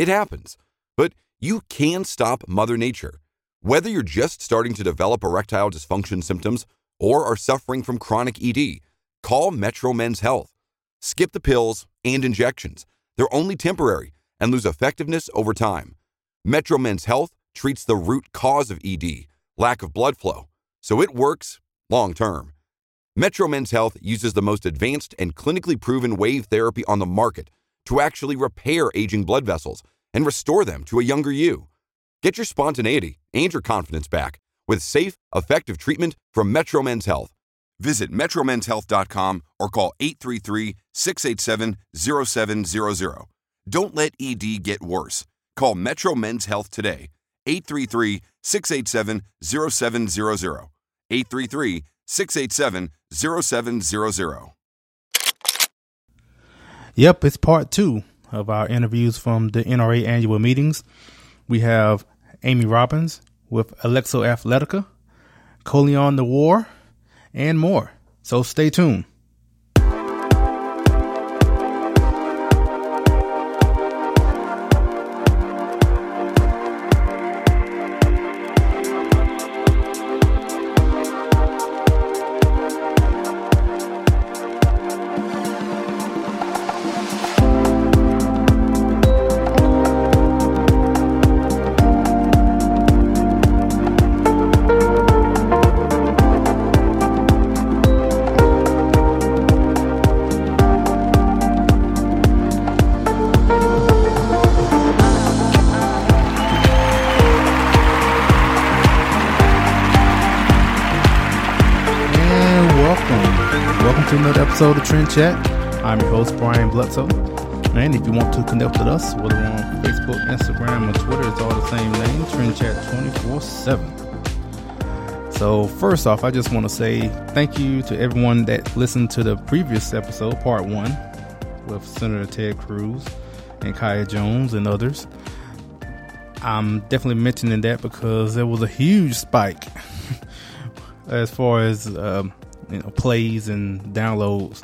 It happens. But you can stop Mother Nature. Whether you're just starting to develop erectile dysfunction symptoms or are suffering from chronic ED, call Metro Men's Health. Skip the pills and injections. They're only temporary and lose effectiveness over time. Metro Men's Health treats the root cause of ED, lack of blood flow, so it works long term. Metro Men's Health uses the most advanced and clinically proven wave therapy on the market to actually repair aging blood vessels and restore them to a younger you. Get your spontaneity and your confidence back with safe, effective treatment from Metro Men's Health. Visit MetroMen'sHealth.com or call 833-687-0700. Don't let ED get worse. Call Metro Men's Health today. 833-687-0700. 833-687-0700. Yep, it's part two of our interviews from the NRA annual meetings. We have Amy Robbins with Alexo Athletica, Colion Noir, and more. So stay tuned. Episode of Trend Chat. I'm your host, Brian Bledsoe. And if you want to connect with us, whether on Facebook, Instagram, or Twitter, it's all the same name, Trend Chat 24 7. So, first off, I just want to say thank you to everyone that listened to the previous episode, part one, with Senator Ted Cruz and Kaya Jones and others. I'm definitely mentioning that because there was a huge spike as far as um, you know plays and downloads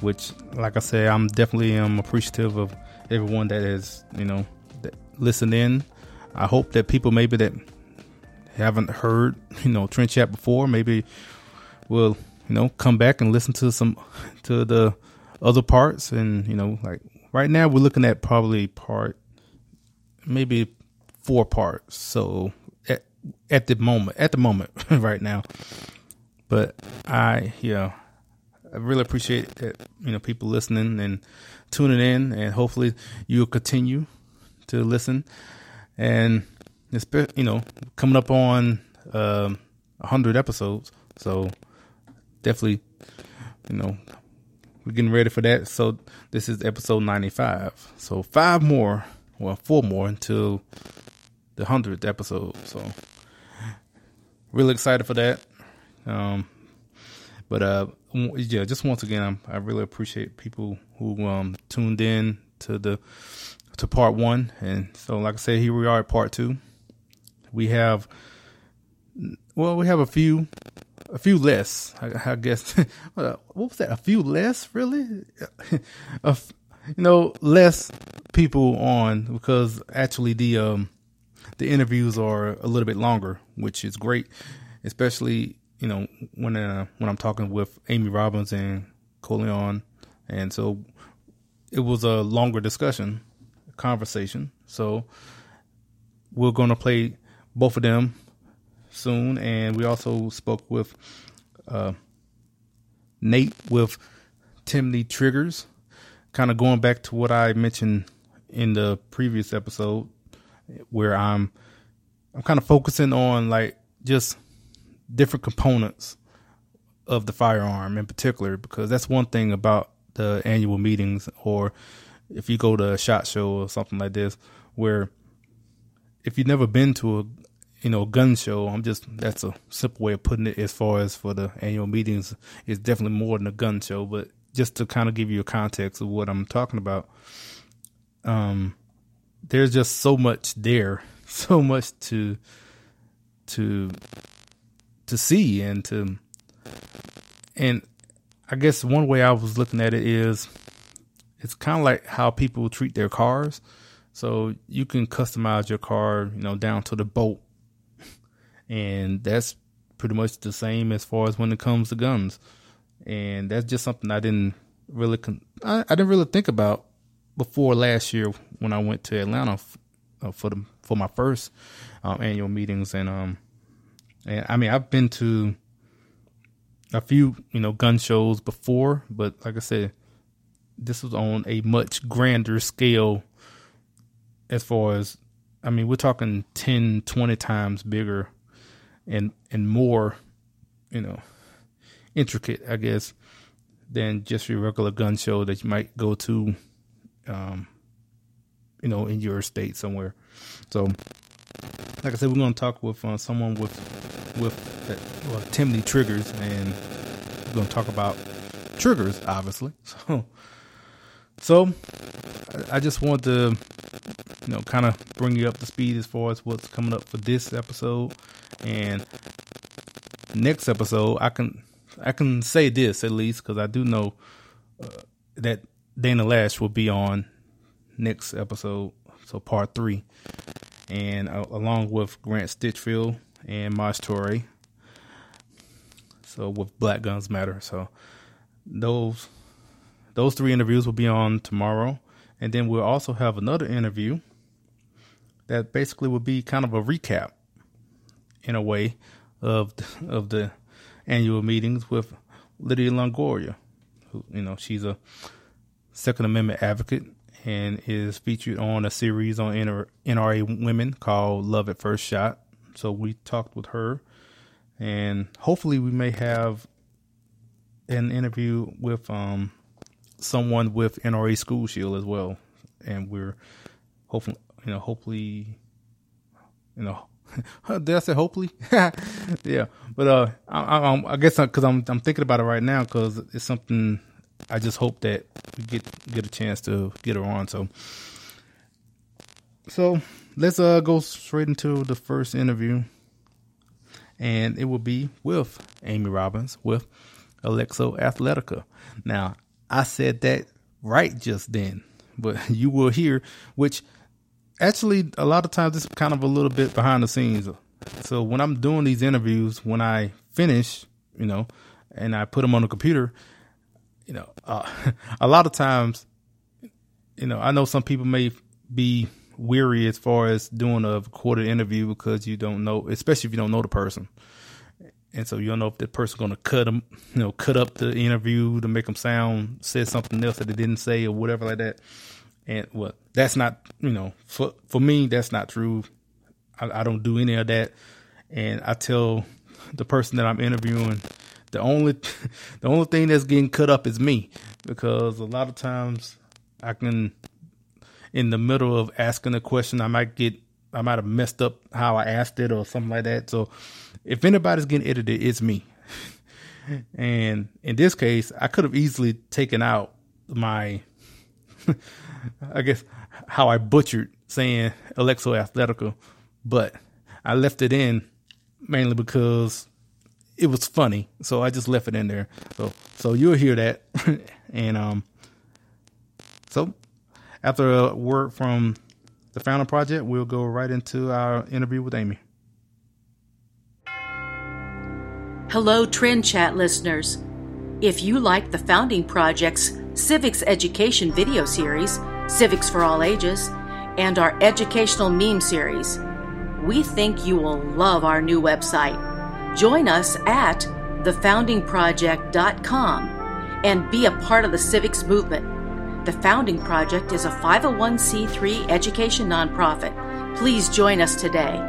which like i said i'm definitely am appreciative of everyone that has you know listened in. I hope that people maybe that haven't heard you know trend chat before maybe will you know come back and listen to some to the other parts. And you know like right now we're looking at probably part maybe four parts. So at, at the moment at the moment right now but I, yeah, I really appreciate that, you know, people listening and tuning in, and hopefully you'll continue to listen. And it's, you know, coming up on um, 100 episodes. So definitely, you know, we're getting ready for that. So this is episode 95. So five more, well, four more until the 100th episode. So really excited for that. Um, but uh, yeah, just once again, I'm, i really appreciate people who um, tuned in to the to part one, and so like I said, here we are at part two. We have, well, we have a few, a few less, I, I guess. what was that? A few less, really? a, you know, less people on because actually the um the interviews are a little bit longer, which is great, especially you know when uh, when I'm talking with Amy Robbins and Colion, and so it was a longer discussion, conversation. So we're gonna play both of them soon, and we also spoke with uh, Nate with Timney Triggers, kind of going back to what I mentioned in the previous episode, where I'm I'm kind of focusing on like just different components of the firearm in particular, because that's one thing about the annual meetings, or if you go to a shot show or something like this, where if you've never been to a you know gun show, I'm just that's a simple way of putting it. As far as for the annual meetings, it's definitely more than a gun show, but just to kind of give you a context of what I'm talking about, um, there's just so much there, so much to to to see and to and I guess one way I was looking at it is it's kind of like how people treat their cars. So you can customize your car, you know, down to the bolt. And that's pretty much the same as far as when it comes to guns. And that's just something I didn't really con- I, I didn't really think about before last year when I went to Atlanta f- uh, for the for my first um, annual meetings and um and I mean I've been to a few you know gun shows before, but like I said, this was on a much grander scale as far as I mean we're talking 10 20 times bigger and and more you know intricate I guess than just your regular gun show that you might go to um you know in your state somewhere. So like I said we're going to talk with uh, someone with with uh, well, Timney Triggers and we're going to talk about triggers obviously so so I just want to, you know, kind of bring you up to speed as far as what's coming up for this episode and next episode. I can I can say this at least because I do know uh, that Dana Loesch will be on next episode, so part three, and uh, along with Grant Stinchfield and Maj. So with Black Guns Matter, so those those three interviews will be on tomorrow. And then we'll also have another interview that basically will be kind of a recap in a way of the, of the annual meetings with Lydia Longoria. Who, you know, she's a Second Amendment advocate and is featured on a series on NRA women called Love at First Shot. So we talked with her, and hopefully we may have an interview with um, someone with NRA School Shield as well, and we're hopefully, you know, hopefully, you know, did I say hopefully? yeah, but uh, I, I, I guess because I'm I'm thinking about it right now because it's something I just hope that we get get a chance to get her on. So, so let's uh go straight into the first interview, and it will be with Amy Robbins with Alexo Athletica. Now, I said that right just then, but you will hear, which actually a lot of times it's kind of a little bit behind the scenes. So when I'm doing these interviews, when I finish, you know, and I put them on the computer, you know, uh, a lot of times, you know, I know some people may be weary as far as doing a recorded interview because you don't know, especially if you don't know the person and so you don't know if the person's going to cut them, you know, cut up the interview to make them sound say something else that they didn't say or whatever like that. And well, that's not, you know, for for me, that's not true. I, I don't do any of that, and I tell the person that I'm interviewing the only the only thing that's getting cut up is me because a lot of times I can in the middle of asking a question I might get I might have messed up how I asked it or something like that. So if anybody's getting edited, it's me. and in this case, I could have easily taken out my, I guess, how I butchered saying Alexo Athletica, but I left it in mainly because it was funny. So I just left it in there. So so you'll hear that. and um so after a word from the Founder Project, we'll go right into our interview with Amy. Hello, Trend Chat listeners. If you like the Founding Project's Civics Education video series, Civics for All Ages, and our educational meme series, We think you will love our new website. Join us at thefoundingproject.com and be a part of the civics movement. The Founding Project is a 501c3 education nonprofit. Please join us today.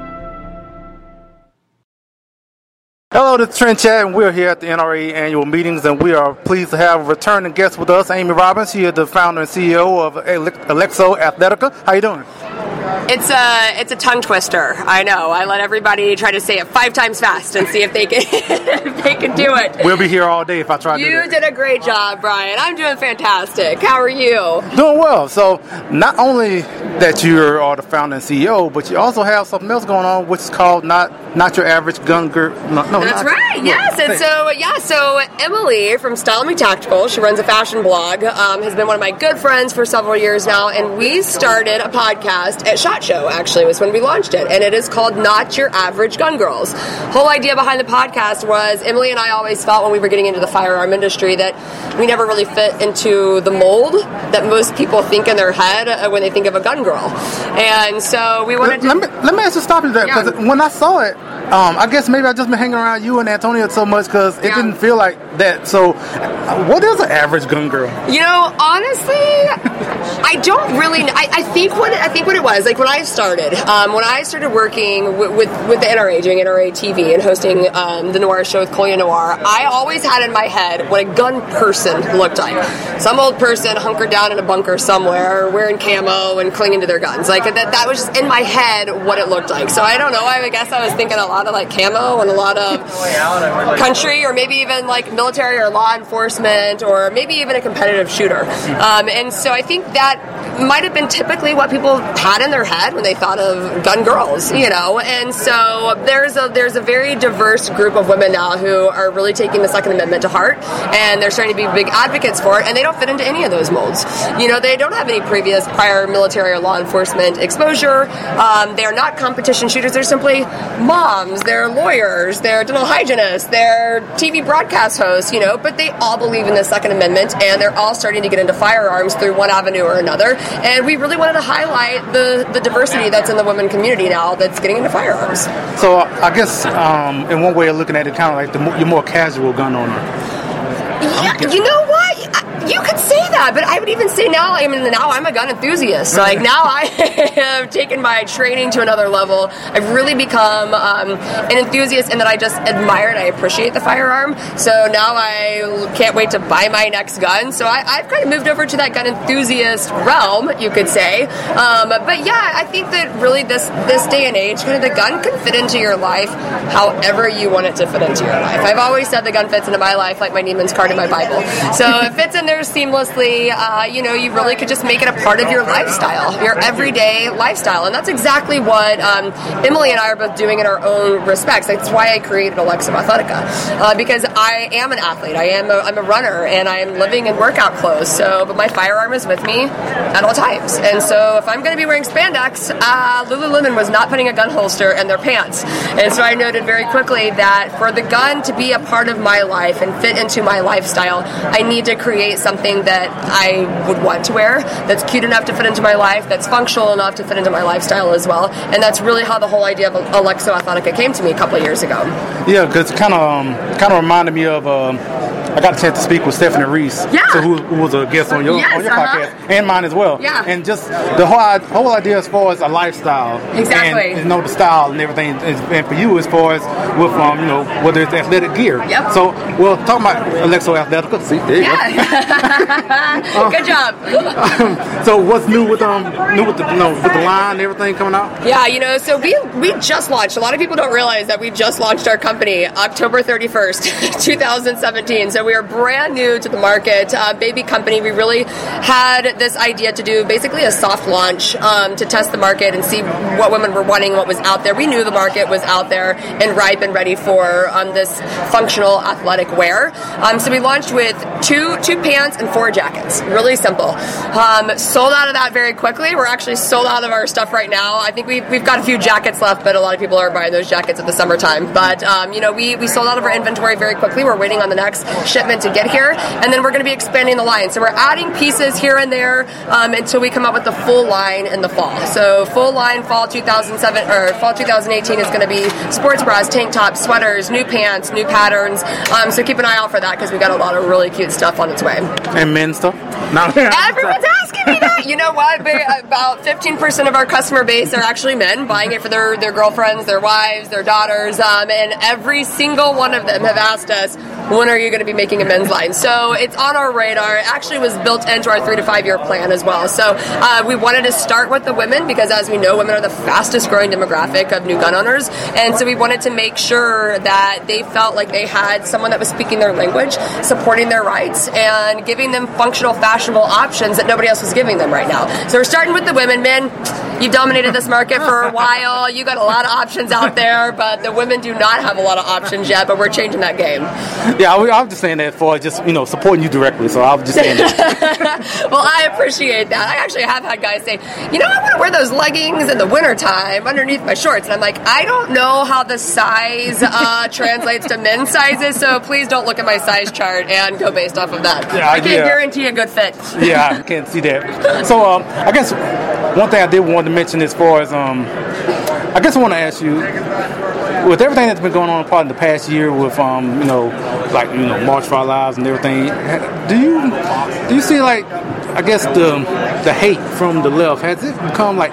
Hello, this is Trend Chat, and we're here at the NRA annual meetings, and we are pleased to have a returning guest with us, Amy Robbins. She is the founder and CEO of Alexo Athletica. How you doing? It's a it's a tongue twister. I know. I let everybody try to say it five times fast and see if they can if they can do it. We'll be here all day if I try. You did a great job, Brian. I'm doing fantastic. How are you? Doing well. So not only that you are all the founder and CEO, but you also have something else going on, which is called not not your average gun girl. No, no that's right. Yes, and so yeah, so Emily from Style Me Tactical, she runs a fashion blog, um, has been one of my good friends for several years now, and we started a podcast at Shot Show. Actually, was when we launched it, and it is called Not Your Average Gun Girls. Whole idea behind the podcast was Emily and I always felt when we were getting into the firearm industry that we never really fit into the mold that most people think in their head uh, when they think of a gun girl, and so we wanted. Let, to, let me let me ask you stop you there because yeah. when I saw it um, I guess maybe I've just been hanging around you and Antonio so much because it yeah. didn't feel like that. So, what is an average gun girl? You know, honestly, I don't really. I, I, think what I think what it was like when I started. Um, when I started working with, with, with the NRA, doing NRA TV and hosting um, the Noir show with Colion Noir, I always had in my head what a gun person looked like. Some old person hunkered down in a bunker somewhere, wearing camo and clinging to their guns. Like that. That was just in my head what it looked like. So I don't know. I guess I was thinking a lot of like camo and a lot of country, or maybe even like military or law enforcement, or maybe even a competitive shooter. Um, and so I think that might have been typically what people had in their head when they thought of gun girls, you know. And so there's a there's a very diverse group of women now who are really taking the Second Amendment to heart, and they're starting to be big advocates for it. And they don't fit into any of those molds. You know, they don't have any previous prior military or law enforcement exposure. Um, they are not competition shooters. They're simply moms. They're lawyers. They're dental hygienists. They're TV broadcast hosts. You know, but they all believe in the Second Amendment, and they're all starting to get into firearms through one avenue or another. And we really wanted to highlight the, the diversity that's in the women community now that's getting into firearms. So I guess um, in one way of looking at it, kind of like the more, you're more casual gun owner. Yeah, you know what? You could say that, but I would even say now. I mean, now I'm a gun enthusiast. Like now, I have taken my training to another level. I've really become um, an enthusiast in that I just admire and I appreciate the firearm. So now I can't wait to buy my next gun. So I, have kind of moved over to that gun enthusiast realm, you could say. Um, but yeah, I think that really this this day and age, kind of the gun can fit into your life however you want it to fit into your life. I've always said the gun fits into my life like my Neiman's card in my Bible. So it fits in there seamlessly. Uh, you know, you really could just make it a part of your lifestyle, your everyday lifestyle. And that's exactly what um, Emily and I are both doing in our own respects. That's why I created Alexo Athletica, uh, because I am an athlete. I am a, I'm a runner, and I am living in workout clothes. So, but my firearm is with me at all times. And so, if I'm going to be wearing spandex, uh, Lululemon was not putting a gun holster in their pants. And so, I noted very quickly that for the gun to be a part of my life and fit into my lifestyle, I need to create something that I would want to wear, that's cute enough to fit into my life, that's functional enough to fit into my lifestyle as well. And that's really how the whole idea of Alexo Athletica came to me a couple of years ago. Yeah, because it kind of um, kind of reminded me of. Um, I got a chance to speak with Stephanie Reese, yeah. so who, who, was a guest on your yes, on your uh-huh. podcast and mine as well. Yeah. And just the whole whole idea as far as a lifestyle, exactly. And, you know the style and everything, and for you as far as with um you know whether it's athletic gear. Yep. So well, talking about Alexo Athletica. See, there yeah. go. Good job. so what's new with um new with the you know, with the line and everything coming out? Yeah, you know, so we we just launched. A lot of people don't realize that we just launched our company October 31st, 2017. So we are brand new to the market, uh, baby company, we really had this idea to do basically a soft launch um, to test the market and see what women were wanting, what was out there. We knew the market was out there and ripe and ready for um, this functional athletic wear. Um, so we launched with two two pants and four jackets. Really simple. Um, sold out of that very quickly. We're actually sold out of our stuff right now. I think we've, we've got a few jackets left, but a lot of people are buying those jackets at the summertime. But um, you know, we, we sold out of our inventory very quickly. We're waiting on the next shipment to get here, and then we're going to be expanding the line. So we're adding pieces here and there um, until we come up with the full line in the fall. So full line fall 2007 or fall 2018 is going to be sports bras, tank tops, sweaters, new pants, new patterns. Um, so keep an eye out for that because we got a lot of really cute stuff on its way. And men's stuff. No. Everyone's asking me that. You know what? About 15% of our customer base are actually men buying it for their, their girlfriends, their wives, their daughters, um, and every single one of them have asked us, when are you going to be making a men's line? So it's on our radar. It actually was built into our three to five year plan as well. So uh, we wanted to start with the women because, as we know, women are the fastest growing demographic of new gun owners. And so we wanted to make sure that they felt like they had someone that was speaking their language, supporting their rights, and giving them functional, fashionable options that nobody else was giving them right now. So we're starting with the women. Men, you've dominated this market for a while. You got a lot of options out there, but the women do not have a lot of options yet, but we're changing that game. Yeah, I, was just saying that for just you know supporting you directly. So I was just saying that. well, I appreciate that. I actually have had guys say, you know, I want to wear those leggings in the wintertime underneath my shorts, and I'm like, I don't know how the size uh, translates to men's sizes, so please don't look at my size chart and go based off of that. Yeah, I can't yeah. guarantee a good yeah, I can't see that. So um, I guess one thing I did want to mention as far as um, I guess I want to ask you with everything that's been going on part in the past year with um, you know, like you know, March for Our Lives and everything. Do you do you see like I guess the the hate from the left has it become like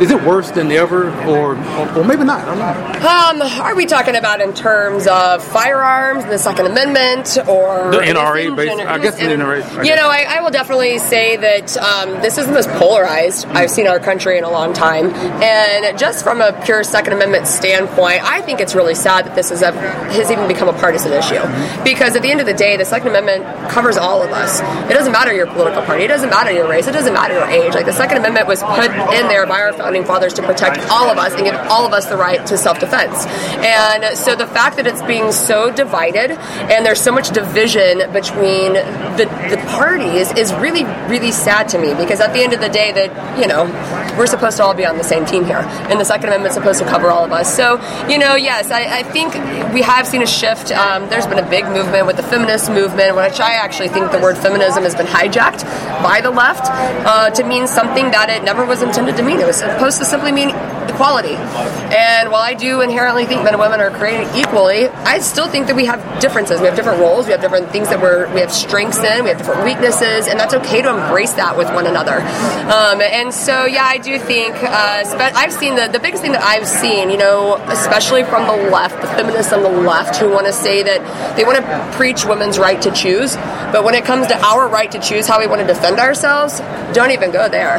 is it worse than ever or or, maybe not? Um, are we talking about in terms of firearms, and the Second Amendment, or the NRA? Based, I guess the NRA. you know, I, I, will definitely say that um, this is the most polarized I've seen our country in a long time, and just from a pure Second Amendment standpoint, I think it's really sad that this is a, has even become a partisan issue because at the end of the day, the Second Amendment covers all of us. It doesn't matter your political party. It doesn't doesn't matter your race. It doesn't matter your age. Like the Second Amendment was put in there by our founding fathers to protect all of us and give all of us the right to self-defense. And so the fact that it's being so divided and there's so much division between the, the parties is really, really sad to me because at the end of the day, that you know, we're supposed to all be on the same team here, and the Second Amendment's supposed to cover all of us. So you know, yes, I, I think we have seen a shift. Um, there's been a big movement with the feminist movement, which I actually think the word feminism has been hijacked by the left uh, to mean something that it never was intended to mean. It was supposed to simply mean equality. And while I do inherently think men and women are created equally, I still think that we have differences. We have different roles. We have different things that we're we have strengths in. We have different weaknesses, and that's okay to embrace that with one another. Um, and so, yeah, I do think uh, I've seen the the biggest thing that I've seen, you know, especially from the left, the feminists on the left, who want to say that they want to preach women's right to choose, but when it comes to our right to choose how we want to defend ourselves, don't even go there.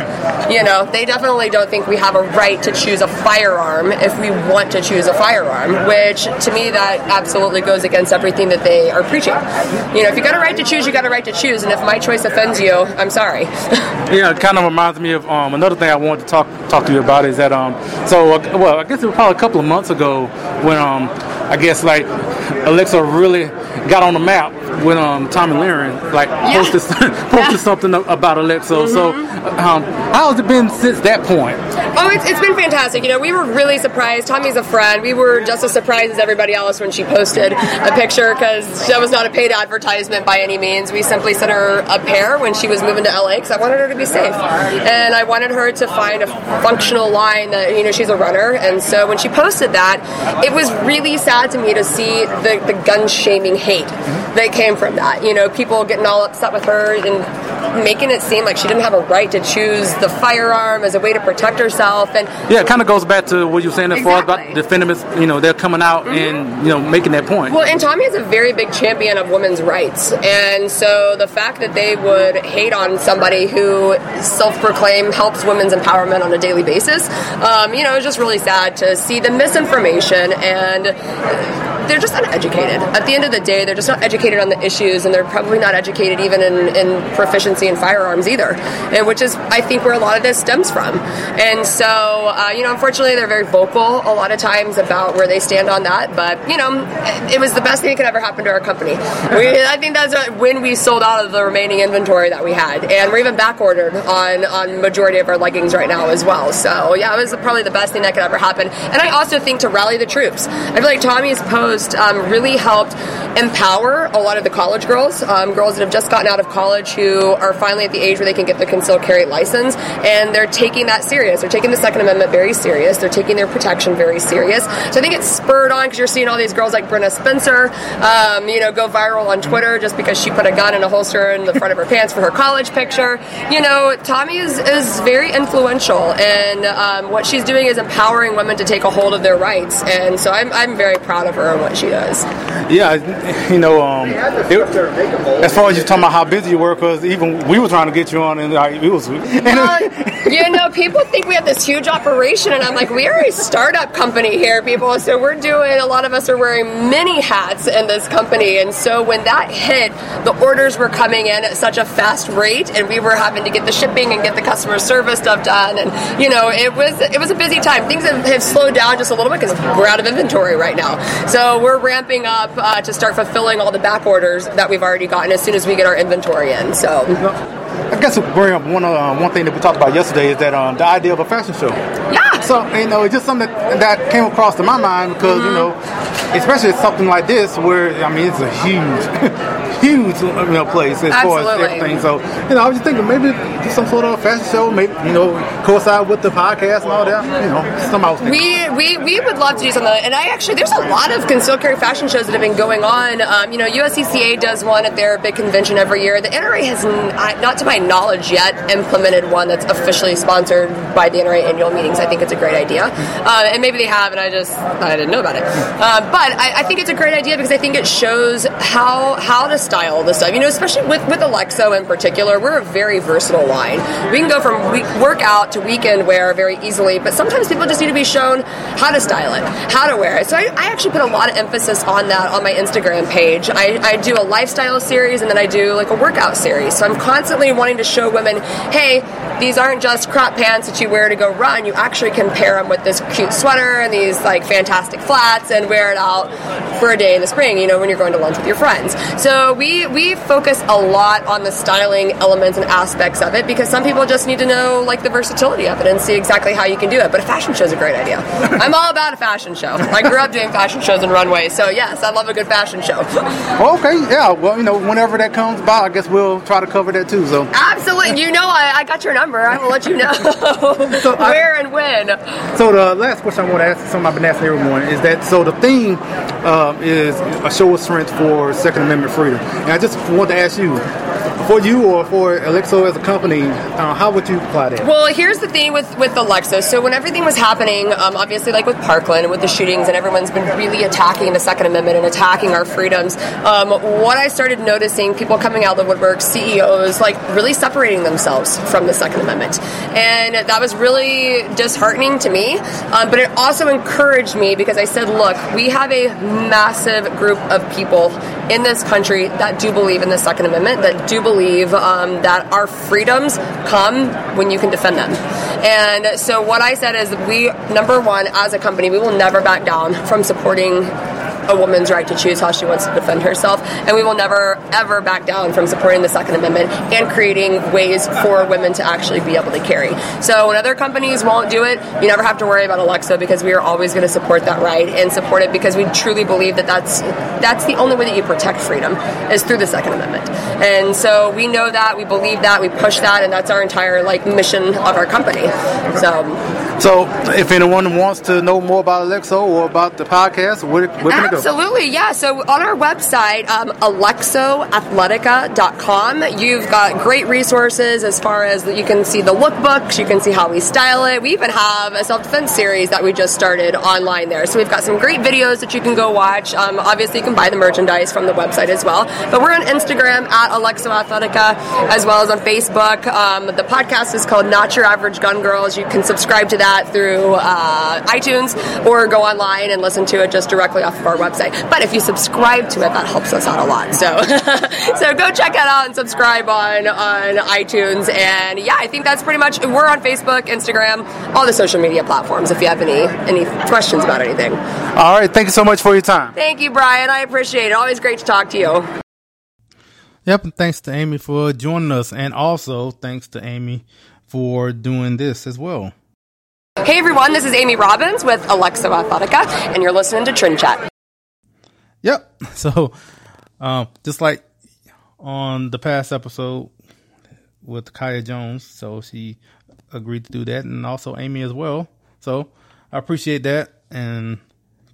You know, they definitely don't think we have a right to choose a firearm if we want to choose a firearm, which to me that absolutely goes against everything that they are preaching. You know, if you got a right to choose, you got a right to choose, and if my choice offends you, I'm sorry. yeah, it kind of reminds me of um, another thing I wanted to talk talk to you about is that um, so uh, well, I guess it was probably a couple of months ago when um, I guess like Alexo really got on the map when um, Tomi Lahren like yeah. posted posted yeah. something about Alexo. Mm-hmm. So um, how has it been since that point? Oh, it's, it's been fantastic. You know, we were really surprised. Tomi's a friend. We were just as surprised as everybody else when she posted a picture because that was not a paid advertisement by any means. We simply sent her a pair when she was moving to LA because I wanted her to be safe, and I wanted her to find a functional line that you know she's a runner. And so when she posted that, it was really sad to me to see the the gun shaming hate that came from that. You know, people getting all upset with her and making it seem like she didn't have a right to choose the firearm as a way to protect herself. And yeah, it kind of goes back to what you were saying exactly. about the feminists. You know, they're coming out mm-hmm. and you know making that point. Well, and Tomi is a very big champion of women's rights, and so the fact that they would hate on somebody who self-proclaimed helps women's empowerment on a daily basis, um, you know, it's just really sad to see the misinformation and they're just uneducated. At the end of the day, they're just not educated on the issues, and they're probably not educated even in, in proficiency in firearms either, and which is, I think, where a lot of this stems from. And so, uh, you know, unfortunately, they're very vocal a lot of times about where they stand on that. But you know, it was the best thing that could ever happen to our company. We, I think that's when we sold out of the remaining inventory that we had, and we're even back ordered on on majority of our leggings right now as well. So yeah, it was probably the best thing that could ever happen. And I also think to rally the troops. I feel like Tomi's posed post um, really helped empower a lot of the college girls, um, girls that have just gotten out of college who are finally at the age where they can get their concealed carry license, and they're taking that serious. They're taking the Second Amendment very serious. They're taking their protection very serious. So I think it's spurred on because you're seeing all these girls like Brenna Spencer, um, you know, go viral on Twitter just because she put a gun in a holster in the front of her pants for her college picture. You know, Tomi is, is very influential, and um, what she's doing is empowering women to take a hold of their rights. And so I'm, I'm very proud of her and what she does. Yeah, you know, um, it, as far as you're talking about how busy you were, because even we were trying to get you on, and like, it was. And you know, people think we have this huge operation, and I'm like, we are a startup company here, people. So we're doing. A lot of us are wearing many hats in this company, and so when that hit, the orders were coming in at such a fast rate, and we were having to get the shipping and get the customer service stuff done, and you know, it was it was a busy time. Things have, have slowed down just a little bit because we're out of inventory right now. So we're ramping up uh, to start fulfilling all the back orders that we've already gotten as soon as we get our inventory in. So. I guess we'll bring up one uh, one thing that we talked about yesterday is that um, the idea of a fashion show. Yeah. So you know, it's just something that, that came across to my mind because mm-hmm. you know, especially something like this where I mean it's a huge huge you know, place as Absolutely. far as everything. So, you know, I was just thinking maybe do some sort of fashion show, maybe, you know, coincide with the podcast and all that. You know, some I was We, we, we would love to do something. And I actually, there's a lot of concealed carry fashion shows that have been going on. Um, you know, USCCA does one at their big convention every year. The NRA has, not to my knowledge yet, implemented one that's officially sponsored by the NRA annual meetings. I think it's a great idea. Uh, and maybe they have, and I just, I didn't know about it. Uh, but I, I think it's a great idea because I think it shows how, how to style the stuff. You know, especially with, with Alexo in particular, we're a very versatile line. We can go from week, workout to weekend wear very easily, but sometimes people just need to be shown how to style it, how to wear it. So I, I actually put a lot of emphasis on that on my Instagram page. I, I do a lifestyle series and then I do like a workout series. So I'm constantly wanting to show women, hey, these aren't just crop pants that you wear to go run. You actually can pair them with this cute sweater and these like fantastic flats and wear it out for a day in the spring, you know, when you're going to lunch with your friends. So we, we we focus a lot on the styling elements and aspects of it because some people just need to know like the versatility of it and see exactly how you can do it. But a fashion show is a great idea. I'm all about a fashion show. I grew up doing fashion shows and runways, so yes, I love a good fashion show. okay, yeah. Well, you know, whenever that comes about, I guess we'll try to cover that too. So absolutely, you know, I, I got your number. I will let you know so where I, and when. So the last question I want to ask, something I've been asking everyone, is that so the theme uh, is a show of strength for Second Amendment freedom, and I just just want to ask you, for you or for Alexo as a company, uh, how would you apply that? Well, here's the thing with with Alexo. So when everything was happening, um, obviously like with Parkland and with the shootings, and everyone's been really attacking the Second Amendment and attacking our freedoms. Um, what I started noticing, people coming out of the woodwork, CEOs, like really separating themselves from the Second Amendment, and that was really disheartening to me. Um, but it also encouraged me because I said, look, we have a massive group of people in this country that do believe in the Second Amendment, that do believe um, that our freedoms come when you can defend them. And so, what I said is, we, number one, as a company, we will never back down from supporting a woman's right to choose how she wants to defend herself, and we will never ever back down from supporting the Second Amendment and creating ways for women to actually be able to carry. So when other companies won't do it, you never have to worry about Alexo because we are always going to support that right and support it because we truly believe that that's that's the only way that you protect freedom is through the Second Amendment. And so we know that, we believe that, we push that, and that's our entire like mission of our company. So. So, if anyone wants to know more about Alexo or about the podcast, where, where can Absolutely, yeah. So on our website, um, alexoathletica.com, you've got great resources as far as you can see the lookbooks, you can see how we style it. We even have a self-defense series that we just started online there. So we've got some great videos that you can go watch. Um, obviously, you can buy the merchandise from the website as well. But we're on Instagram at alexoathletica as well as on Facebook. Um, the podcast is called Not Your Average Gun Girls. You can subscribe to that through uh, iTunes or go online and listen to it just directly off of our website. But if you subscribe to it, that helps us out a lot. So, so go check that out and subscribe on on iTunes. And yeah, I think that's pretty much. We're on Facebook, Instagram, all the social media platforms. If you have any any questions about anything. All right, thank you so much for your time. Thank you, Brian. I appreciate it. Always great to talk to you. Yep, and thanks to Amy for joining us, and also thanks to Amy for doing this as well. Hey everyone, this is Amy Robbins with Alexo Athletica, and you're listening to Trend Chat. Yep. So, um, just like on the past episode with Kaya Jones, so she agreed to do that, and also Amy as well. So I appreciate that, and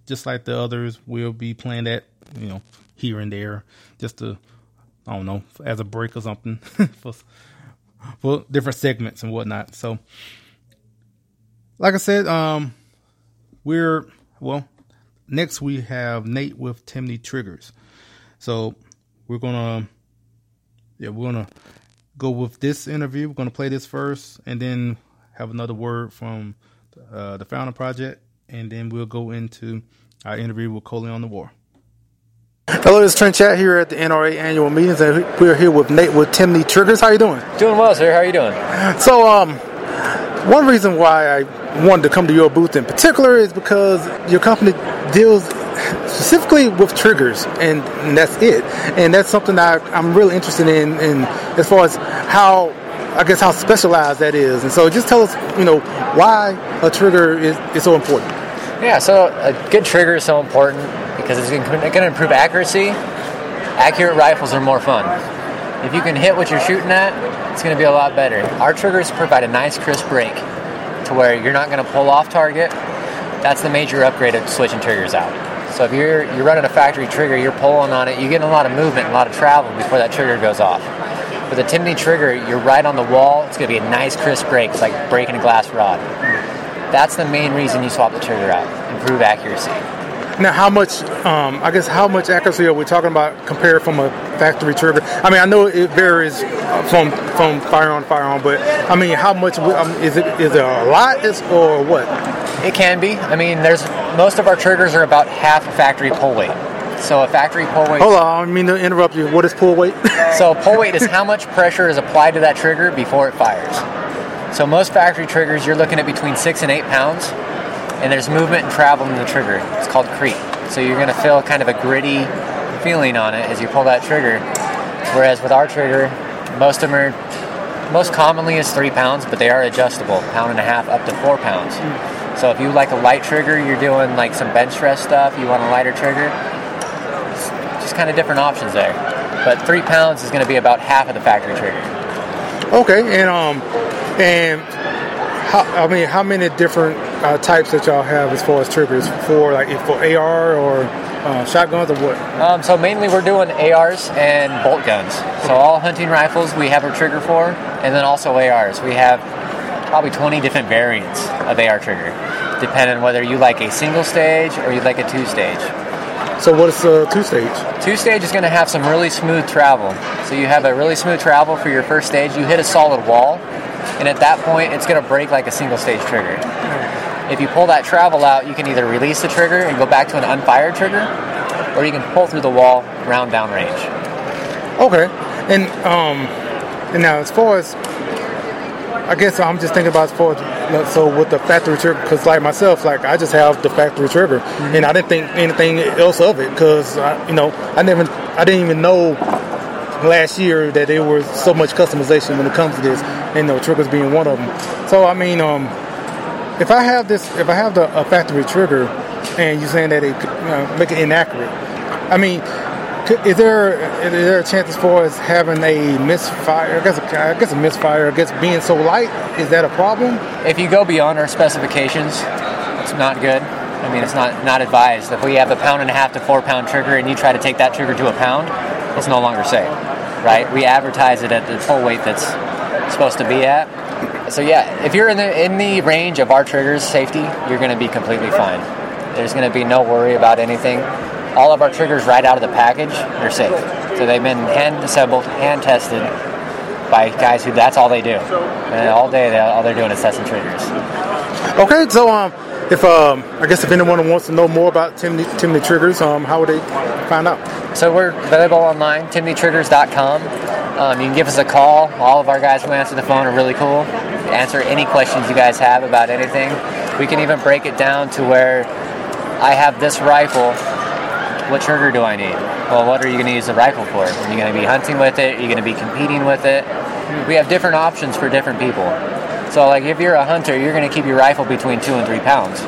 just like the others, we'll be playing that, you know, here and there, just to, I don't know, as a break or something for for different segments and whatnot. So, like I said, um, we're well. Next, we have Nate with Timney Triggers. So we're gonna, yeah, we're gonna go with this interview. We're gonna play this first, and then have another word from uh, the Founder Project, and then we'll go into our interview with Colion Noir. Hello, this is Trend Chat here at the NRA annual meetings, and we're here with Nate with Timney Triggers. How you doing? Doing well, sir. How are you doing? So, um, one reason why I wanted to come to your booth in particular is because your company deals specifically with triggers, and, and that's it. And that's something I, am really interested in, in as far as how I guess how specialized that is. And so, just tell us, you know, why a trigger is, is so important. Yeah, so a good trigger is so important because it's going to improve accuracy. Accurate rifles are more fun. If you can hit what you're shooting at, it's going to be a lot better. Our triggers provide a nice crisp break to where you're not going to pull off target. That's the major upgrade of switching triggers out. So if you're you're running a factory trigger, you're pulling on it, you're getting a lot of movement, a lot of travel before that trigger goes off. With a Timney trigger, you're right on the wall. It's going to be a nice crisp break. It's like breaking a glass rod. That's the main reason you swap the trigger out. Improve accuracy. Now, how much? Um, I guess how much accuracy are we talking about compared from a factory trigger? I mean, I know it varies from from firearm to firearm, but I mean, how much um, is it? Is it a lot, is, or what? It can be. I mean, there's most of our triggers are about half a factory pull weight. So a factory pull weight. Hold on, I mean to interrupt you. What is pull weight? so pull weight is how much pressure is applied to that trigger before it fires. So most factory triggers, you're looking at between six and eight pounds, and there's movement and travel in the trigger. It's called creep. So you're going to feel kind of a gritty feeling on it as you pull that trigger. Whereas with our trigger, most of them are, most commonly is three pounds, but they are adjustable, pound and a half up to four pounds. So if you like a light trigger, you're doing like some benchrest stuff, you want a lighter trigger, just kind of different options there. But three pounds is going to be about half of the factory trigger. Okay, and um, and how, I mean, how many different uh, types that y'all have as far as triggers for like for AR or uh, shotguns or what? Um, so mainly we're doing ARs and bolt guns. So all hunting rifles we have a trigger for, and then also ARs. We have probably 20 different variants of AR trigger, depending on whether you like a single stage or you like a two stage. So what is a uh, two stage? Two stage is going to have some really smooth travel. So you have a really smooth travel for your first stage. You hit a solid wall, and at that point, it's going to break like a single stage trigger. If you pull that travel out, you can either release the trigger and go back to an unfired trigger, or you can pull through the wall round down range. Okay, and um, and now as far as I guess I'm just thinking about as far as so with the factory trigger, because like myself, like I just have the factory trigger, mm-hmm. and I didn't think anything else of it because you know I never I didn't even know last year that there was so much customization when it comes to this, and the triggers being one of them. So I mean, um, if I have this, if I have the a factory trigger, and you're saying that it you know, make it inaccurate, I mean, is there is there a chance as far as having a misfire? I guess I guess a misfire. I guess being so light is that a problem? If you go beyond our specifications, it's not good. I mean, it's not not advised. If we have a pound and a half to four pound trigger, and you try to take that trigger to a pound, it's no longer safe, right? We advertise it at the full weight that's supposed to be at. So yeah, if you're in the in the range of our triggers safety, you're going to be completely fine. There's going to be no worry about anything. All of our triggers right out of the package, they're safe. So they've been hand assembled, hand tested by guys who that's all they do. And all day, all they're doing is testing triggers. Okay, so um, if um, I guess if anyone wants to know more about Timney, Timney Triggers, um, how would they find out? So we're available online, timneytriggers.com. Um, you can give us a call. All of our guys who answer the phone are really cool. Answer any questions you guys have about anything. We can even break it down to where I have this rifle. What trigger do I need? Well, what are you going to use the rifle for? Are you going to be hunting with it? Are you going to be competing with it? We have different options for different people. So, like, if you're a hunter, you're going to keep your rifle between two and three pounds.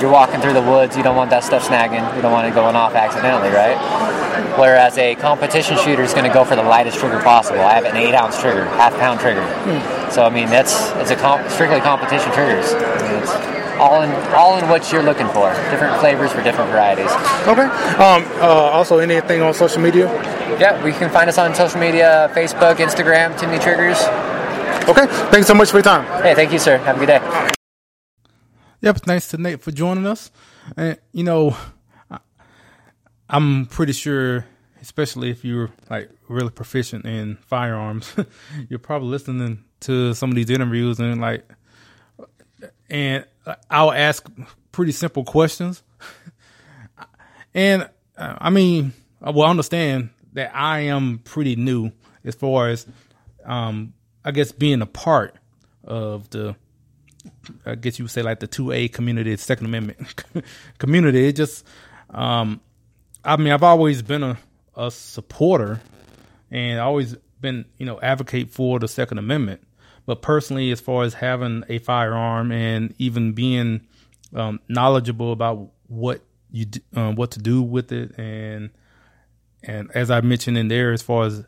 you're walking through the woods, you don't want that stuff snagging, you don't want it going off accidentally, right? Whereas a competition shooter is going to go for the lightest trigger possible. I have an eight ounce trigger, half pound trigger. Hmm. So I mean, that's it's a comp, strictly competition triggers. I mean, it's all in all in what you're looking for. Different flavors for different varieties. Okay. Um, uh, also, anything on social media? Yeah, we can find us on social media: Facebook, Instagram, Timney Triggers. Okay. Thanks so much for your time. Hey, thank you, sir. Have a good day. Yep. Thanks to Nate for joining us. And you know, I'm pretty sure, especially if you're like really proficient in firearms, you're probably listening to some of these interviews and like, and I'll ask pretty simple questions. and uh, I mean, I will understand that I am pretty new as far as, um, I guess being a part of the, I guess you would say like the 2A community, Second Amendment community. It just, um, I mean, I've always been a, a supporter and always been, you know, advocate for the Second Amendment. But personally, as far as having a firearm and even being um, knowledgeable about what you um, what to do with it, and and as I mentioned in there, as far as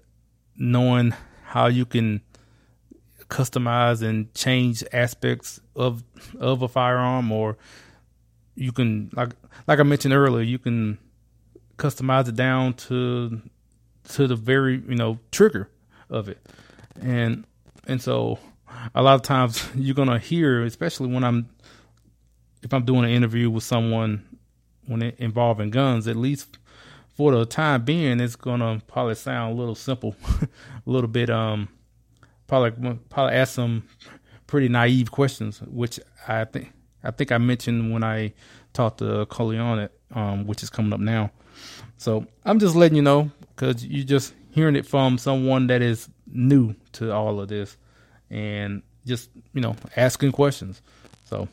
knowing how you can customize and change aspects of of a firearm, or you can like like I mentioned earlier, you can customize it down to to the very you know trigger of it, and and so a lot of times you're gonna hear, especially when I'm if I'm doing an interview with someone when it involving guns, at least for the time being, it's gonna probably sound a little simple, a little bit um probably probably ask some pretty naive questions, which I think I think I mentioned when I talked to Colion, um, which is coming up now. So I'm just letting you know because you're just hearing it from someone that is new to all of this and just, you know, asking questions. So,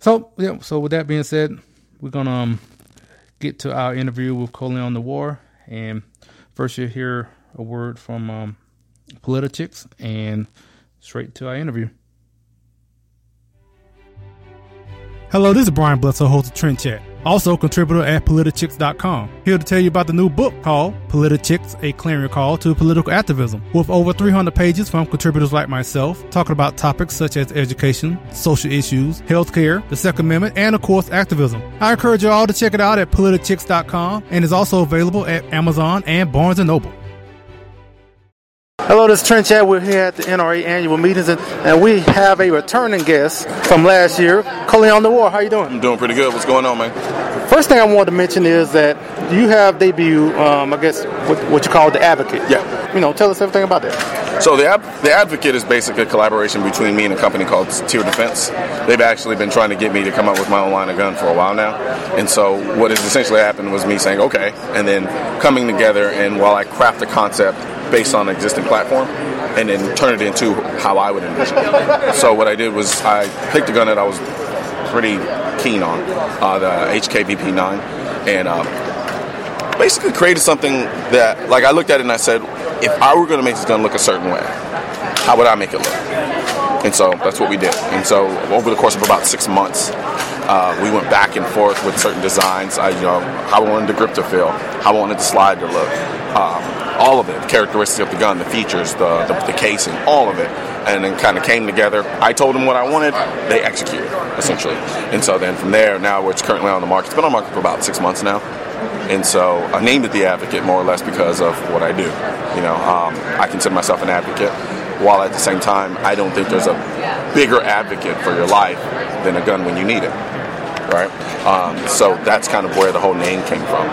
so yeah. So with that being said, we're gonna um, get to our interview with Colion Noir, and first you'll hear a word from um, Politichicks, and straight to our interview. Hello, this is Brian Bledsoe, host of Trend Chat also contributor at politichicks.com. Here to tell you about the new book called Politichicks, a clarion call to political activism, with over 300 pages from contributors like myself, talking about topics such as education, social issues, healthcare, the Second Amendment, and of course, activism. I encourage you all to check it out at politichicks.com and is also available at Amazon and Barnes & Noble. Hello, this is Trend Chat. We're here at the NRA annual meetings, and, and we have a returning guest from last year, Colion Noir. How you doing? I'm doing pretty good. What's going on, man? First thing I wanted to mention is that you have debuted, um, I guess, what, what, you call the Advocate. Yeah. You know, tell us everything about that. So the the Advocate is basically a collaboration between me and a company called Tier Defense. They've actually been trying to get me to come up with my own line of gun for a while now, and so what has essentially happened was me saying okay, and then coming together, and while I craft the concept based on an existing platform and then turn it into how I would envision it. So what I did was I picked a gun that I was pretty keen on, uh, the HK VP9, and uh, basically created something that, like, I looked at it and I said, if I were going to make this gun look a certain way, how would I make it look? And so that's what we did. And so over the course of about six months, uh, we went back and forth with certain designs. I, you know, how I wanted the grip to feel, how I wanted the slide to look. Um, all of it, the characteristics of the gun, the features, the, the, the casing, all of it, and then kind of came together. I told them what I wanted, they executed, essentially. And so then from there, now it's currently on the market. It's been on the market for about six months now. And so I named it the Advocate more or less because of what I do. You know, um, I consider myself an advocate, while at the same time, I don't think there's a bigger advocate for your life than a gun when you need it. Right? Um, so that's kind of where the whole name came from.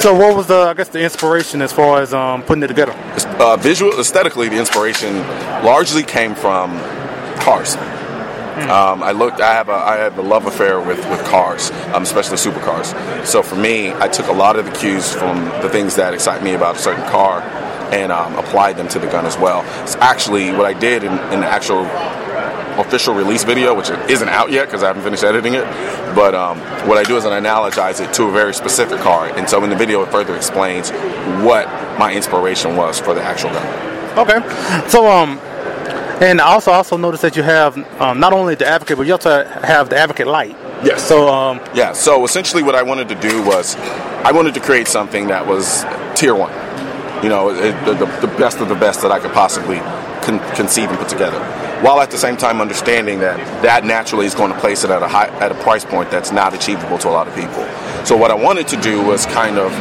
So, what was the, I guess, the inspiration as far as um, putting it together? Uh, visual, aesthetically, the inspiration largely came from cars. Hmm. Um, I looked. I have a I have a love affair with with cars, um, especially supercars. So for me, I took a lot of the cues from the things that excite me about a certain car, and um, applied them to the gun as well. It's actually what I did in, in the actual official release video, which isn't out yet because I haven't finished editing it. But um, what I do is I analogize it to a very specific car, and so in the video it further explains what my inspiration was for the actual gun. Okay, so um, and I also also noticed that you have um, not only the Advocate, but you also have the Advocate Light. Yes. So um, Yeah, so essentially what I wanted to do was I wanted to create something that was tier one. You know, it, the, the, best of the best that I could possibly con- conceive and put together. While at the same time understanding that that naturally is going to place it at a high, at a price point that's not achievable to a lot of people. So what I wanted to do was kind of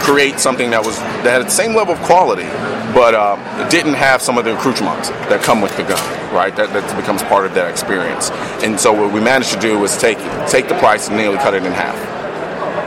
create something that was that had the same level of quality, but um, it didn't have some of the accoutrements that come with the gun, right? That, that becomes part of that experience. And so what we managed to do was take take the price and nearly cut it in half.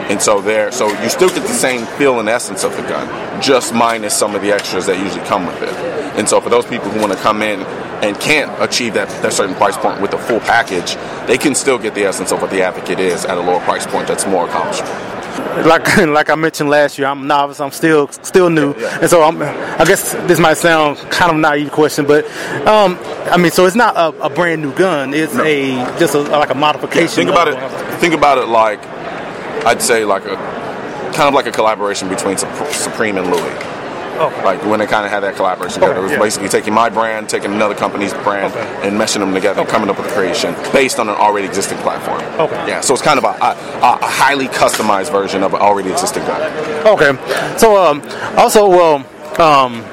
And so there, so you still get the same feel and essence of the gun, just minus some of the extras that usually come with it. And so for those people who want to come in and can't achieve that, that certain price point with the full package, they can still get the essence of what the Advocate is at a lower price point that's more accomplishable. like like I mentioned last year, I'm novice. I'm still still new, Yeah. and so I'm, I guess this might sound kind of naive question, but um, I mean, so it's not a, a brand new gun. It's a just a, like a modification. Think about it. Think about it like I'd say like a kind of like a collaboration between Supreme and Louis. Okay. Like when they kind of had that collaboration together, it was yeah. basically taking my brand, taking another company's brand, Okay. and meshing them together, and coming up with a creation based on an already existing platform. Okay. Yeah, so it's kind of a, a, a highly customized version of an already existing gun. Okay. So um, also, well, um,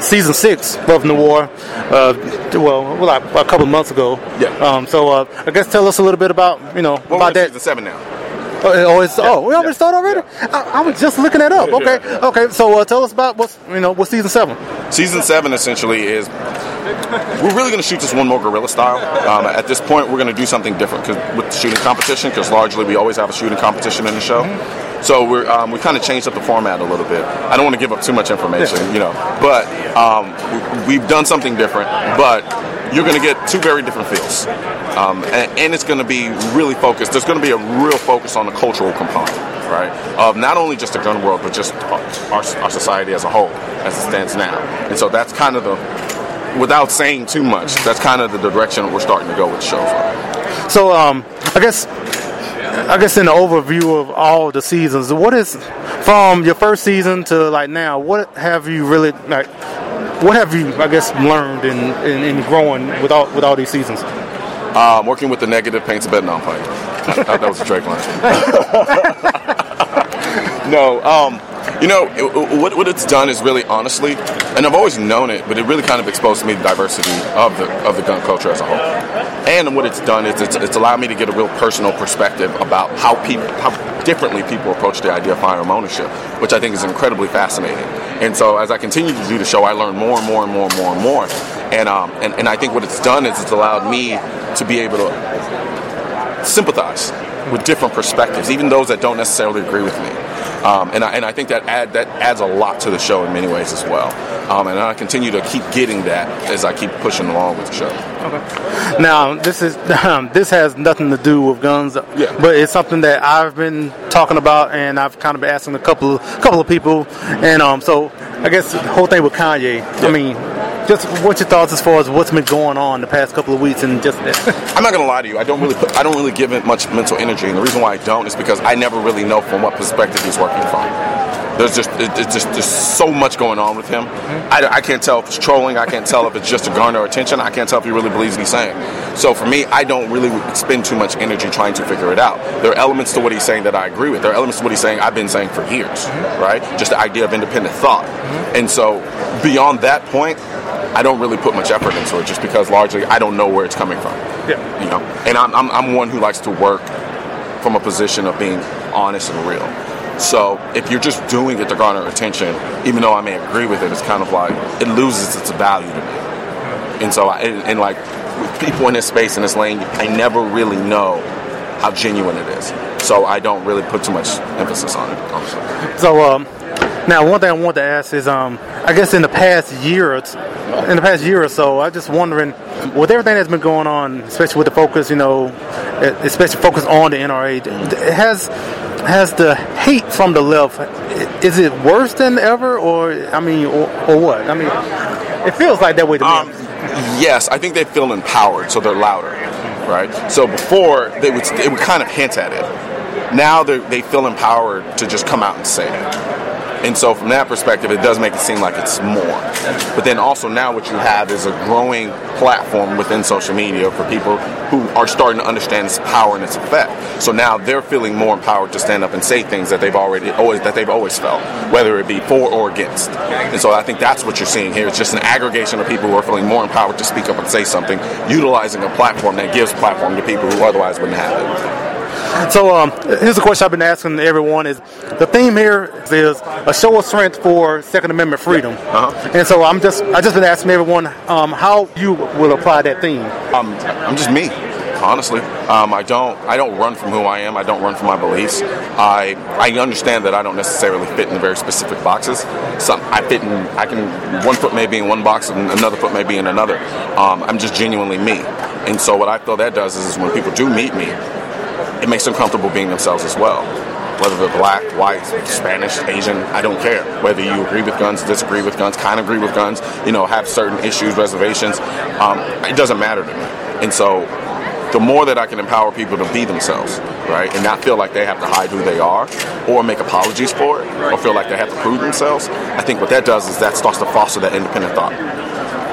season six of Noir, uh, well, well, a couple of months ago. Yeah. Um, so uh, I guess tell us a little bit about you know Well, about we're in that. season seven now. Oh, it's, oh, we already yeah, started already. I, I was just looking that up. Okay, Yeah. okay. So uh, tell us about what's you know what's season seven. Season seven essentially is we're really going to shoot this one more guerrilla style. Um, at this point, we're going to do something different with the shooting competition because largely we always have a shooting competition in the show. So we're um, we kind of changed up the format a little bit. I don't want to give up too much information, you know, but um, we've done something different. But you're going to get two very different feels, um, and, and it's going to be really focused. There's going to be a real focus on the cultural component, right? Of not only just the gun world, but just our, our society as a whole, as it stands now. And so that's kind of the without saying too much, that's kind of the direction we're starting to go with the show for. So um, I guess I guess in the overview of all the seasons, what is from your first season to like now? What have you really like? What have you, I guess, learned in, in, in growing with all with all these seasons? Um, working with the negative paints a better non play. that, that was a Drake line. no, um, you know, it- what, what it's done is really honestly, and I've always known it, but it really kind of exposed to me the diversity of the of the gun culture as a whole. And what it's done is it's, it's allowed me to get a real personal perspective about how people how differently people approach the idea of firearm ownership, which I think is incredibly fascinating. And so as I continue to do the show, I learn more and more and more and more and more. And um, and, and I think what it's done is it's allowed me to be able to sympathize with different perspectives, even those that don't necessarily agree with me. Um, and, I, and I think that add, that adds a lot to the show in many ways as well. Um, and I continue to keep getting that as I keep pushing along with the show. Okay. Now, this is um, this has nothing to do with guns, Yeah. but it's something that I've been talking about, and I've kind of been asking a couple couple of people, and um, so I guess the whole thing with Kanye. I mean, just what's your thoughts as far as what's been going on the past couple of weeks, and just I'm not gonna lie to you. I don't really put, I don't really give it much mental energy, and the reason why I don't is because I never really know from what perspective he's working from. There's just it's just there's so much going on with him. Mm-hmm. I, I can't tell if it's trolling. I can't tell if it's just to garner attention. I can't tell if he really believes what he's saying. So for me, I don't really spend too much energy trying to figure it out. There are elements to what he's saying that I agree with. There are elements to what he's saying I've been saying for years, mm-hmm. right? Just the idea of independent thought. Mm-hmm. And so beyond that point, I don't really put much effort into it, just because largely I don't know where it's coming from. Yeah. you know? And I'm, I'm, I'm one who likes to work from a position of being honest and real. So if you're just doing it to garner attention even though i may agree with it it's kind of like it loses its value to me. And so I, and, and like with people in this space in this lane i never really know how genuine it is. So i don't really put too much emphasis on it honestly. So um, now one thing I want to ask is um, I guess in the past year, in the past year or so, I'm just wondering with everything that's been going on, especially with the focus, you know, especially focus on the NRA, has has the hate from the left is it worse than ever, or I mean, or, or what? I mean, it feels like that way to me. Um, yes, I think they feel empowered, so they're louder, right? So before they would they would kind of hint at it. Now they feel empowered to just come out and say it. And so, from that perspective, it does make it seem like it's more. But then also now, what you have is a growing platform within social media for people who are starting to understand its power and its effect. So now they're feeling more empowered to stand up and say things that they've already always that they've always felt, whether it be for or against. And so I think that's what you're seeing here. It's just an aggregation of people who are feeling more empowered to speak up and say something, utilizing a platform that gives platform to people who otherwise wouldn't have it. So um, here's a question I've been asking everyone: Is the theme here is a show of strength for Second Amendment freedom? Uh-huh. And so I'm just I just been asking everyone um, how you will apply that theme. Um, I'm just me honestly. Um, I don't I don't run from who I am. I don't run from my beliefs. I I understand that I don't necessarily fit in very specific boxes. Some I fit in I can one foot may be in one box and another foot may be in another. Um, I'm just genuinely me. And so what I feel that does is, is when people do meet me, it makes them comfortable being themselves as well. Whether they're black, white, Spanish, Asian, I don't care. Whether you agree with guns, disagree with guns, kind of agree with guns, you know, have certain issues, reservations, um, it doesn't matter to me. And so the more that I can empower people to be themselves, right, and not feel like they have to hide who they are or make apologies for it or feel like they have to prove themselves, I think what that does is that starts to foster that independent thought.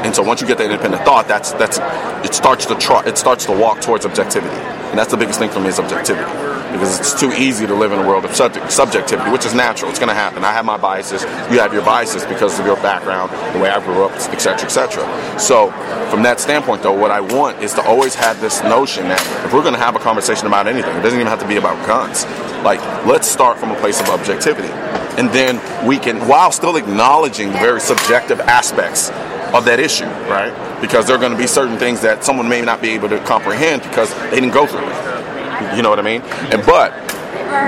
And so once you get that independent thought, that's that's it starts to try, it starts to walk towards objectivity, and that's the biggest thing for me is objectivity, because it's too easy to live in a world of subject, subjectivity, which is natural. It's going to happen. I have my biases. You have your biases because of your background, the way I grew up, etc., etc. So from that standpoint, though, what I want is to always have this notion that if we're going to have a conversation about anything, it doesn't even have to be about guns. Like let's start from a place of objectivity, and then we can, while still acknowledging the very subjective aspects of that issue, right? Because there are going to be certain things that someone may not be able to comprehend because they didn't go through it. You know what I mean? And but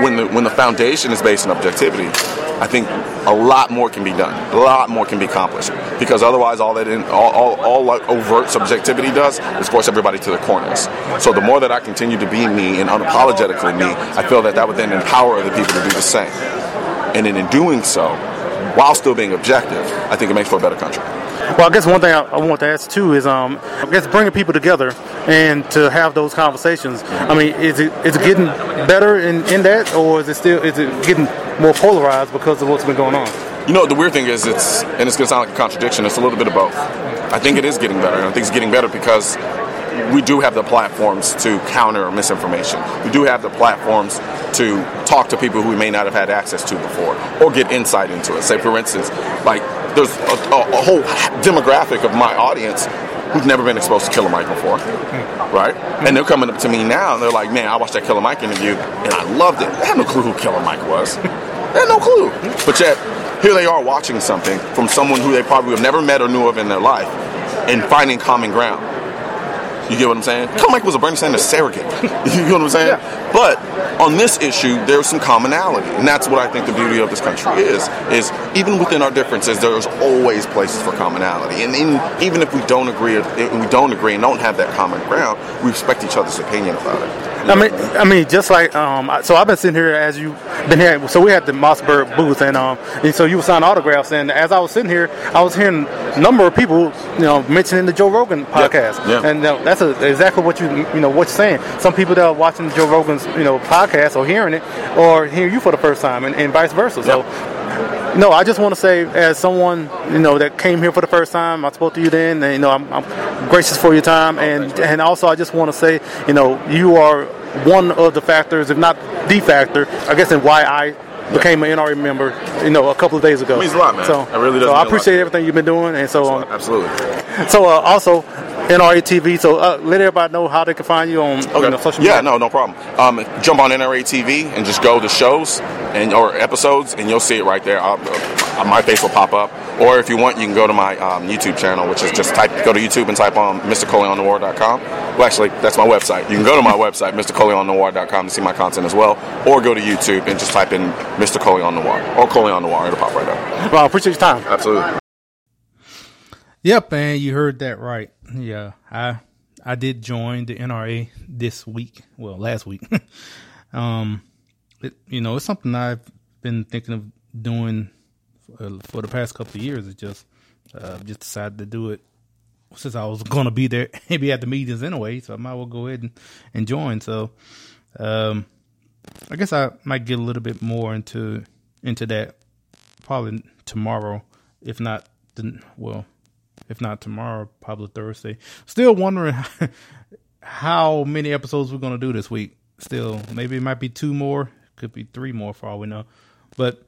when the when the foundation is based on objectivity, I think a lot more can be done. A lot more can be accomplished because otherwise, all that in, all, all, all overt subjectivity does is force everybody to the corners. So the more that I continue to be me and unapologetically me, I feel that that would then empower other people to do the same. And then in doing so, while still being objective, I think it makes for a better country. Well, I guess one thing I, I want to ask too is, um, I guess bringing people together and to have those conversations. I mean, is it is it getting better in, in that, or is it still is it getting more polarized because of what's been going on? You know, the weird thing is, it's and it's going to sound like a contradiction. It's a little bit of both. I think it is getting better, I think it's getting better because we do have the platforms to counter misinformation. We do have the platforms to talk to people who we may not have had access to before, or get insight into it. Say, for instance, like there's a, a, a whole demographic of my audience who've never been exposed to Killer Mike before, right? And they're coming up to me now and they're like, "Man, I watched that Killer Mike interview and I loved it." They had no clue who Killer Mike was. They had no clue. But yet, here they are watching something from someone who they probably have never met or knew of in their life, and finding common ground. You get what I'm saying? Mike was a Bernie Sanders surrogate. you get what I'm saying? Yeah. But on this issue, there's some commonality, and that's what I think the beauty of this country is. Is even within our differences, there's always places for commonality, and in, even if we don't agree, if we don't agree and don't have that common ground, we respect each other's opinion about it. I mean, I mean, just like um, so I've been sitting here as you been here. So we had the Mossberg booth, and um, and so you were signing autographs, and as I was sitting here, I was hearing a number of people, you know, mentioning the Joe Rogan podcast, yeah. and uh, that's a, exactly what you you know what you're saying. Some people that are watching Joe Rogan's you know podcast or hearing it, or hearing you for the first time, and, and vice versa. So. No, I just want to say, as someone you know that came here for the first time, I spoke to you then. And, you know, I'm, I'm gracious for your time, and and also I just want to say, you know, you are one of the factors, if not the factor, I guess, in why I became an NRA member. You know, a couple of days ago. Means a lot, man. So, It really does so I appreciate everything you've been doing, and so um, Absolutely. so uh, also NRA TV. So uh, let everybody know how they can find you on you know, social yeah, no, no problem. Um, jump on NRA TV and just go to shows and or episodes, and you'll see it right there. I'll, uh, my face will pop up. Or if you want, you can go to my um, YouTube channel, which is just type go to YouTube and type on MrColionNoir.com. Well, actually, that's my website. You can go to my website, MrColionNoir.com, to see my content as well, or go to YouTube and just type in Mr. Colion Noir or Colion Noir. It'll pop right up. Well, I appreciate your time. Absolutely. Yep, and you heard that right. Yeah, I I did join the NRA this week. Well, last week. um, it, you know, it's something I've been thinking of doing for, for the past couple of years. It just uh, just decided to do it since I was going to be there, maybe at the meetings anyway. So I might well go ahead and, and join. So, um, I guess I might get a little bit more into into that probably tomorrow, if not, well, if not tomorrow, probably Thursday. Still wondering how many episodes we're going to do this week. Still, maybe it might be two more, could be three more for all we know. But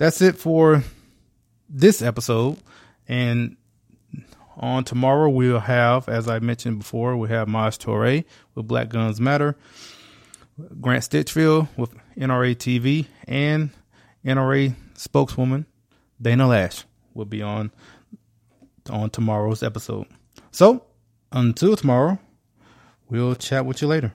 that's it for this episode. And on tomorrow, we'll have, as I mentioned before, we have Maj Toure with Black Guns Matter, Grant Stinchfield with NRA TV, and NRA spokeswoman Dana Loesch will be on on tomorrow's episode. So until tomorrow, we'll chat with you later.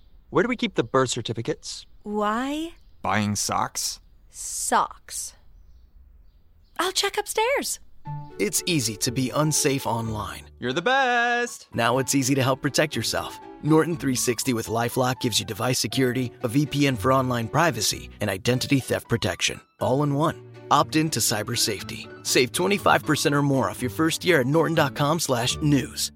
where do we keep the birth certificates? Why? Buying socks? Socks. I'll check upstairs. It's easy to be unsafe online. You're the best! Now it's easy to help protect yourself. Norton 360 with Lifelock gives you device security, a VPN for online privacy, and identity theft protection, all in one. Opt in to cyber safety. Save 25% or more off your first year at norton.com/news.